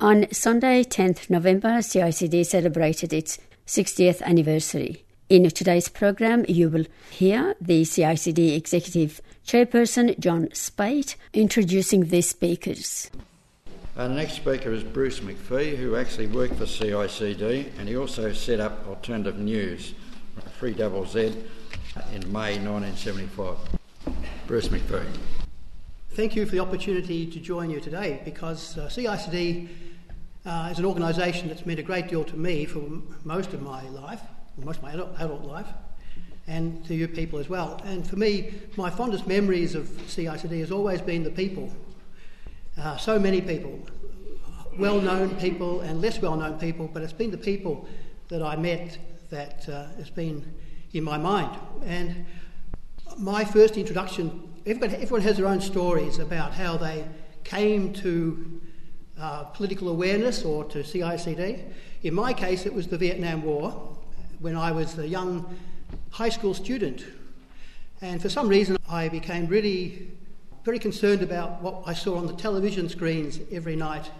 On Sunday, 10th November, CICD celebrated its 60th anniversary. In today's program, you will hear the CICD Executive Chairperson, John Speight, introducing the speakers. Our next speaker is Bruce McPhee, who actually worked for CICD and he also set up Alternative News, 3ZZ, in May 1975. Bruce McPhee. Thank you for the opportunity to join you today because uh, CICD uh, is an organisation that's meant a great deal to me for most of my life, most of my adult, adult life, and to you people as well. And for me, my fondest memories of CICD has always been the people uh, so many people, well known people and less well known people, but it's been the people that I met that uh, has been in my mind. And my first introduction, everyone, everyone has their own stories about how they came to uh, political awareness or to CICD. In my case, it was the Vietnam War when I was a young high school student. And for some reason, I became really very concerned about what I saw on the television screens every night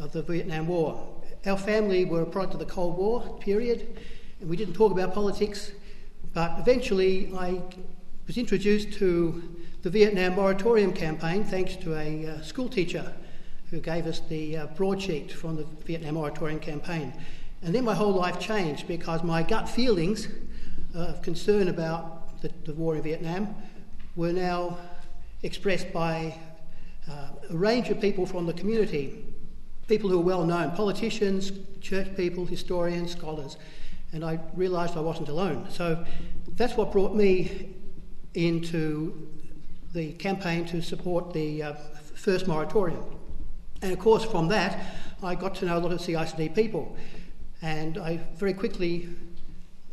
of the Vietnam War. Our family were a product of the Cold War period, and we didn't talk about politics, but eventually I was introduced to the Vietnam Moratorium campaign thanks to a uh, school teacher who gave us the uh, broadsheet from the Vietnam Moratorium campaign. And then my whole life changed because my gut feelings of concern about the, the war in Vietnam were now expressed by uh, a range of people from the community, people who are well known, politicians, church people, historians, scholars. And I realised I wasn't alone. So that's what brought me into the campaign to support the uh, first moratorium. And of course, from that, I got to know a lot of CICD people. And I very quickly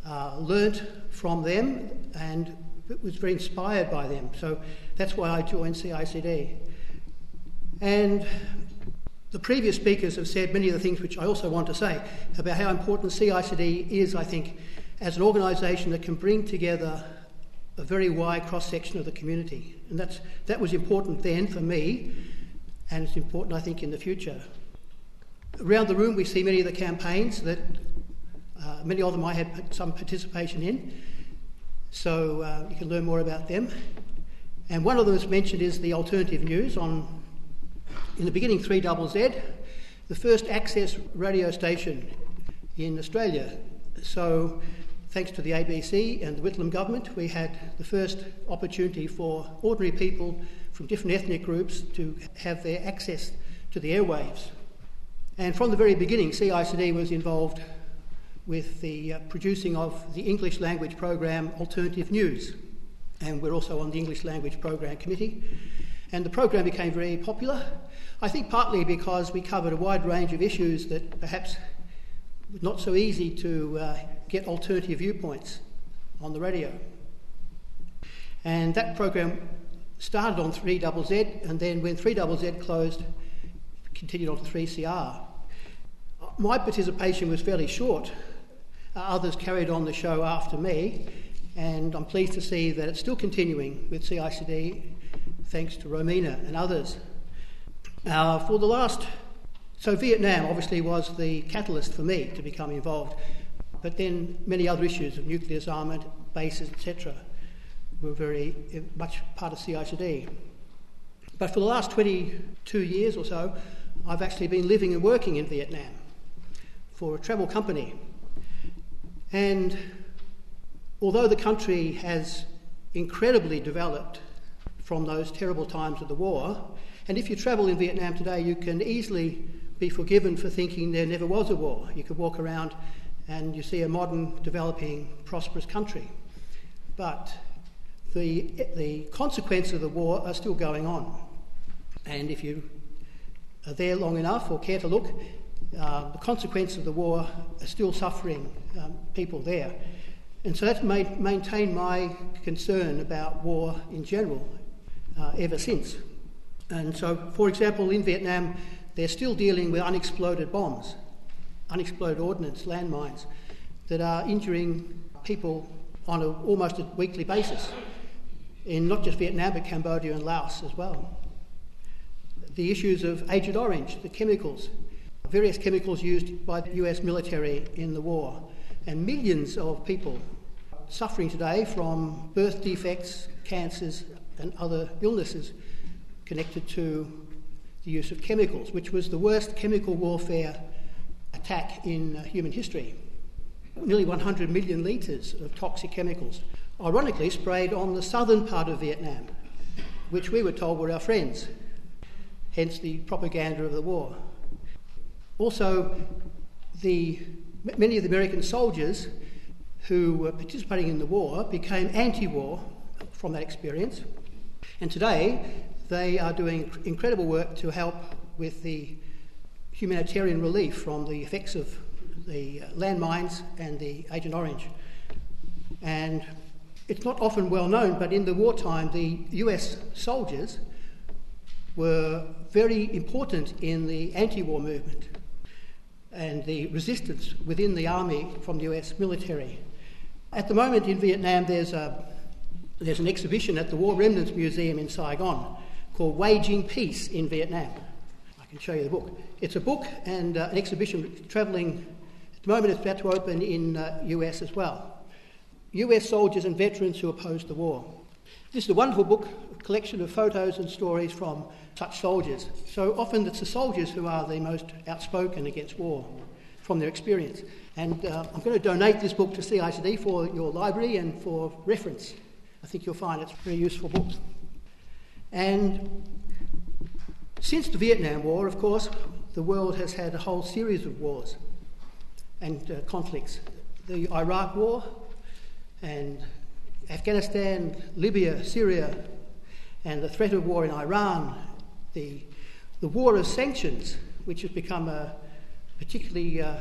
uh, learnt from them and was very inspired by them. So that's why I joined CICD. And the previous speakers have said many of the things which I also want to say about how important CICD is, I think, as an organisation that can bring together a very wide cross section of the community. And that's, that was important then for me, and it's important, I think, in the future. Around the room, we see many of the campaigns that uh, many of them I had some participation in, so uh, you can learn more about them. And one of them that's mentioned is the alternative news on, in the beginning, 3ZZ, the first access radio station in Australia. So, thanks to the ABC and the Whitlam government, we had the first opportunity for ordinary people from different ethnic groups to have their access to the airwaves. And from the very beginning, CICD was involved with the uh, producing of the English language program Alternative News and we're also on the English Language Program Committee. And the program became very popular, I think partly because we covered a wide range of issues that perhaps not so easy to uh, get alternative viewpoints on the radio. And that program started on 3ZZ, and then when 3ZZ closed, continued on to 3CR. My participation was fairly short. Others carried on the show after me, and I'm pleased to see that it's still continuing with CICD, thanks to Romina and others. Uh, for the last, so Vietnam obviously was the catalyst for me to become involved, but then many other issues of nuclear disarmament, bases, etc., were very eh, much part of CICD. But for the last 22 years or so, I've actually been living and working in Vietnam for a travel company. And although the country has incredibly developed from those terrible times of the war, and if you travel in Vietnam today, you can easily be forgiven for thinking there never was a war. You could walk around and you see a modern, developing, prosperous country. But the, the consequences of the war are still going on. And if you are there long enough or care to look, uh, the consequences of the war are still suffering um, people there. And so that's made, maintained my concern about war in general uh, ever since. And so, for example, in Vietnam, they're still dealing with unexploded bombs, unexploded ordnance, landmines, that are injuring people on a, almost a weekly basis in not just Vietnam, but Cambodia and Laos as well. The issues of Agent Orange, the chemicals, various chemicals used by the US military in the war. And millions of people suffering today from birth defects, cancers, and other illnesses connected to the use of chemicals, which was the worst chemical warfare attack in uh, human history. Nearly 100 million litres of toxic chemicals, ironically sprayed on the southern part of Vietnam, which we were told were our friends, hence the propaganda of the war. Also, the, many of the American soldiers who were participating in the war became anti war from that experience. And today, they are doing incredible work to help with the humanitarian relief from the effects of the landmines and the Agent Orange. And it's not often well known, but in the wartime, the US soldiers were very important in the anti war movement and the resistance within the army from the US military. At the moment in Vietnam, there's, a, there's an exhibition at the War Remnants Museum in Saigon called Waging Peace in Vietnam. I can show you the book. It's a book and uh, an exhibition travelling, at the moment, it's about to open in uh, US as well. US soldiers and veterans who opposed the war. This is a wonderful book, a collection of photos and stories from such soldiers. So often it's the soldiers who are the most outspoken against war from their experience. And uh, I'm going to donate this book to CICD for your library and for reference. I think you'll find it's a very useful book. And since the Vietnam War, of course, the world has had a whole series of wars and uh, conflicts. The Iraq War and Afghanistan, Libya, Syria, and the threat of war in Iran, the, the war of sanctions, which has become a particularly uh,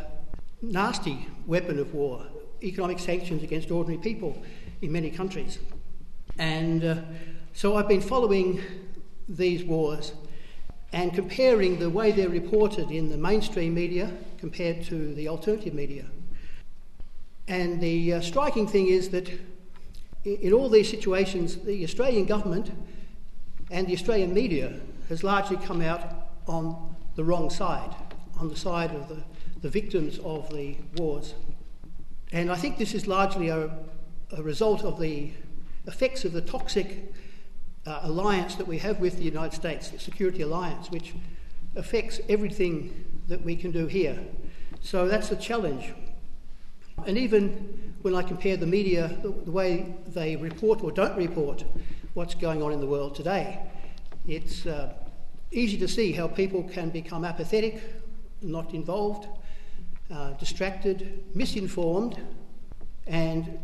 nasty weapon of war, economic sanctions against ordinary people in many countries. And uh, so I've been following these wars and comparing the way they're reported in the mainstream media compared to the alternative media. And the uh, striking thing is that in all these situations, the Australian government and the Australian media has largely come out on the wrong side, on the side of the, the victims of the wars. And I think this is largely a, a result of the effects of the toxic uh, alliance that we have with the United States, the security alliance, which affects everything that we can do here. So that's a challenge. And even when I compare the media, the, the way they report or don't report what's going on in the world today, it's uh, easy to see how people can become apathetic, not involved, uh, distracted, misinformed, and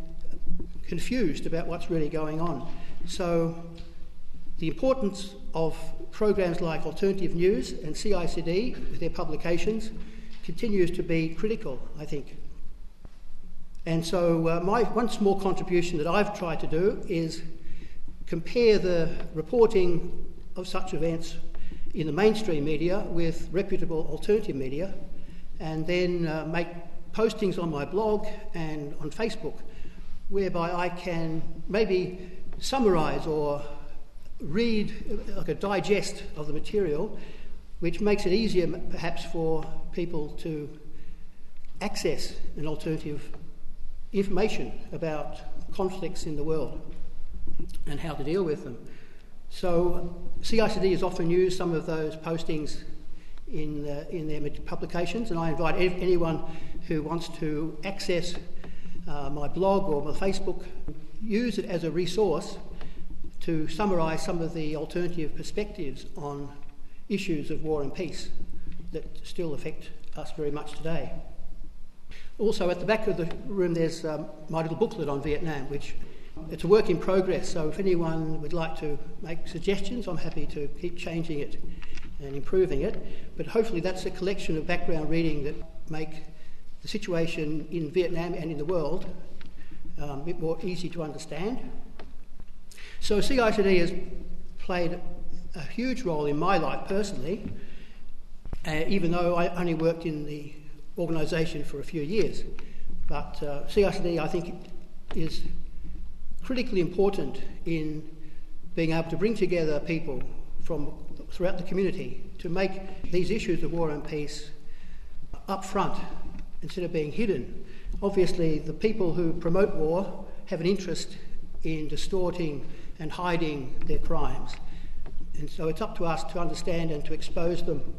confused about what's really going on. So, the importance of programs like Alternative News and CICD with their publications continues to be critical, I think. And so, uh, my one small contribution that I've tried to do is compare the reporting of such events in the mainstream media with reputable alternative media, and then uh, make postings on my blog and on Facebook whereby I can maybe summarise or read like a digest of the material, which makes it easier perhaps for people to access an alternative information about conflicts in the world and how to deal with them. So CICD has often used some of those postings in, in their publications, and I invite anyone who wants to access uh, my blog or my Facebook, use it as a resource to summarise some of the alternative perspectives on issues of war and peace that still affect us very much today. Also, at the back of the room, there's um, my little booklet on Vietnam, which it's a work in progress. So, if anyone would like to make suggestions, I'm happy to keep changing it and improving it. But hopefully, that's a collection of background reading that make the situation in Vietnam and in the world um, a bit more easy to understand. So, CICD has played a huge role in my life personally, uh, even though I only worked in the organisation for a few years. But uh, CICD, I think, is critically important in being able to bring together people from throughout the community to make these issues of war and peace up front instead of being hidden. Obviously, the people who promote war have an interest in distorting and hiding their crimes. And so it's up to us to understand and to expose them.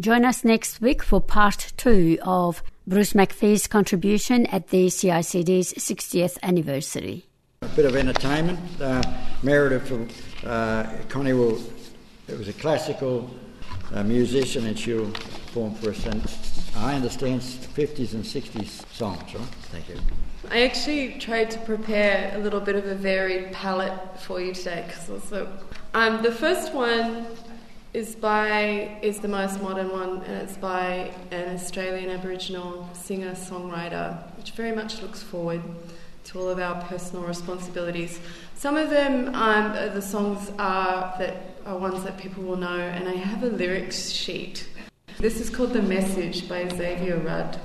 Join us next week for part two of Bruce McPhee's contribution at the CICD's 60th anniversary. A bit of entertainment. Uh, Meredith, uh, Connie will, it was a classical uh, musician and she'll perform for us. And I understand 50s and 60s songs, right? Thank you. I actually tried to prepare a little bit of a varied palette for you today because also um, the first one is by is the most modern one and it's by an Australian Aboriginal singer songwriter which very much looks forward to all of our personal responsibilities. Some of them um, the songs are that are ones that people will know and I have a lyrics sheet. This is called The Message by Xavier Rudd.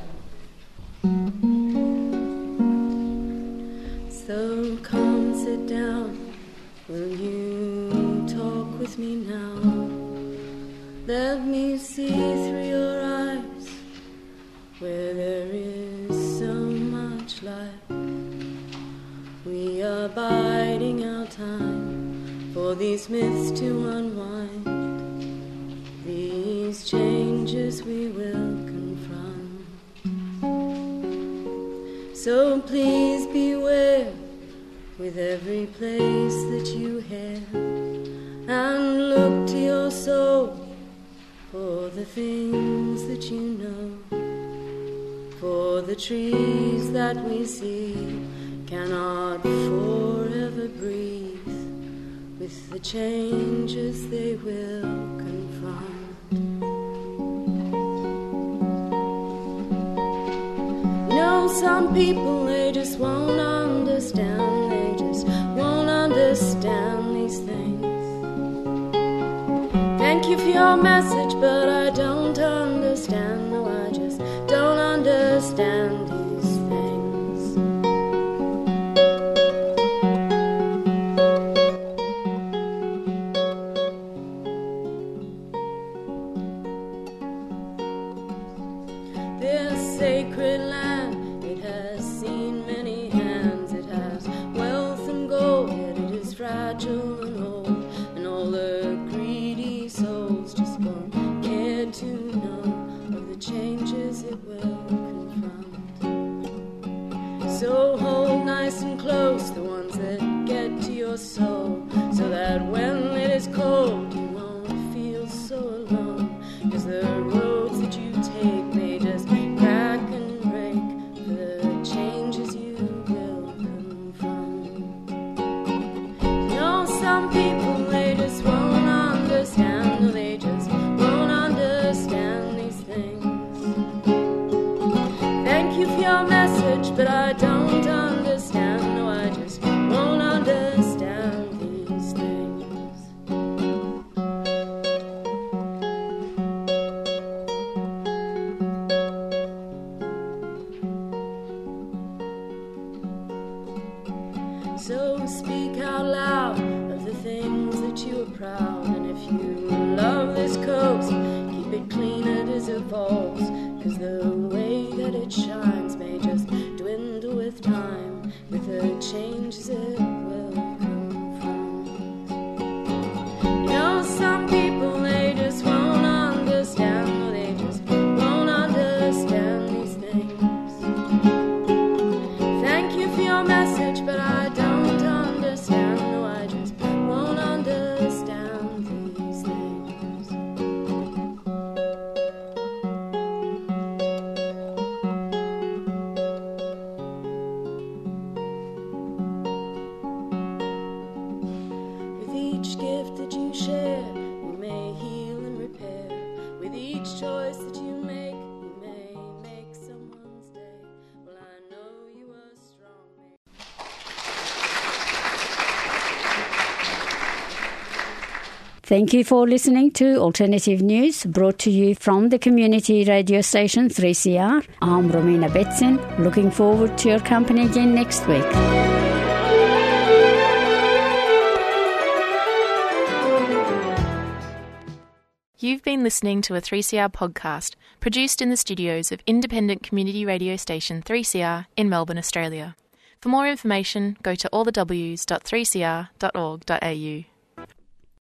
So come sit down. Will you talk with me now? Let me see through your eyes where there is so much light. We are biding our time for these myths to unwind. These changes we will confront. So please beware with every place that you head and look to your soul for the things that you know. For the trees that we see cannot forever breathe with the changes they will confront. Some people they just won't understand, they just won't understand these things. Thank you for your message, but I don't understand. No, I just don't understand close the ones that get to your soul, so that when it is cold, you won't feel so alone. Cause the roads that you take may just crack and break the changes you will from. You know, some people they just won't understand, no, they just won't understand these things. Thank you for your message, but I don't understand. No, Thank you for listening to Alternative News brought to you from the community radio station 3CR. I'm Romina Betson. Looking forward to your company again next week. You've been listening to a 3CR podcast produced in the studios of independent community radio station 3CR in Melbourne, Australia. For more information, go to allthews.3cr.org.au.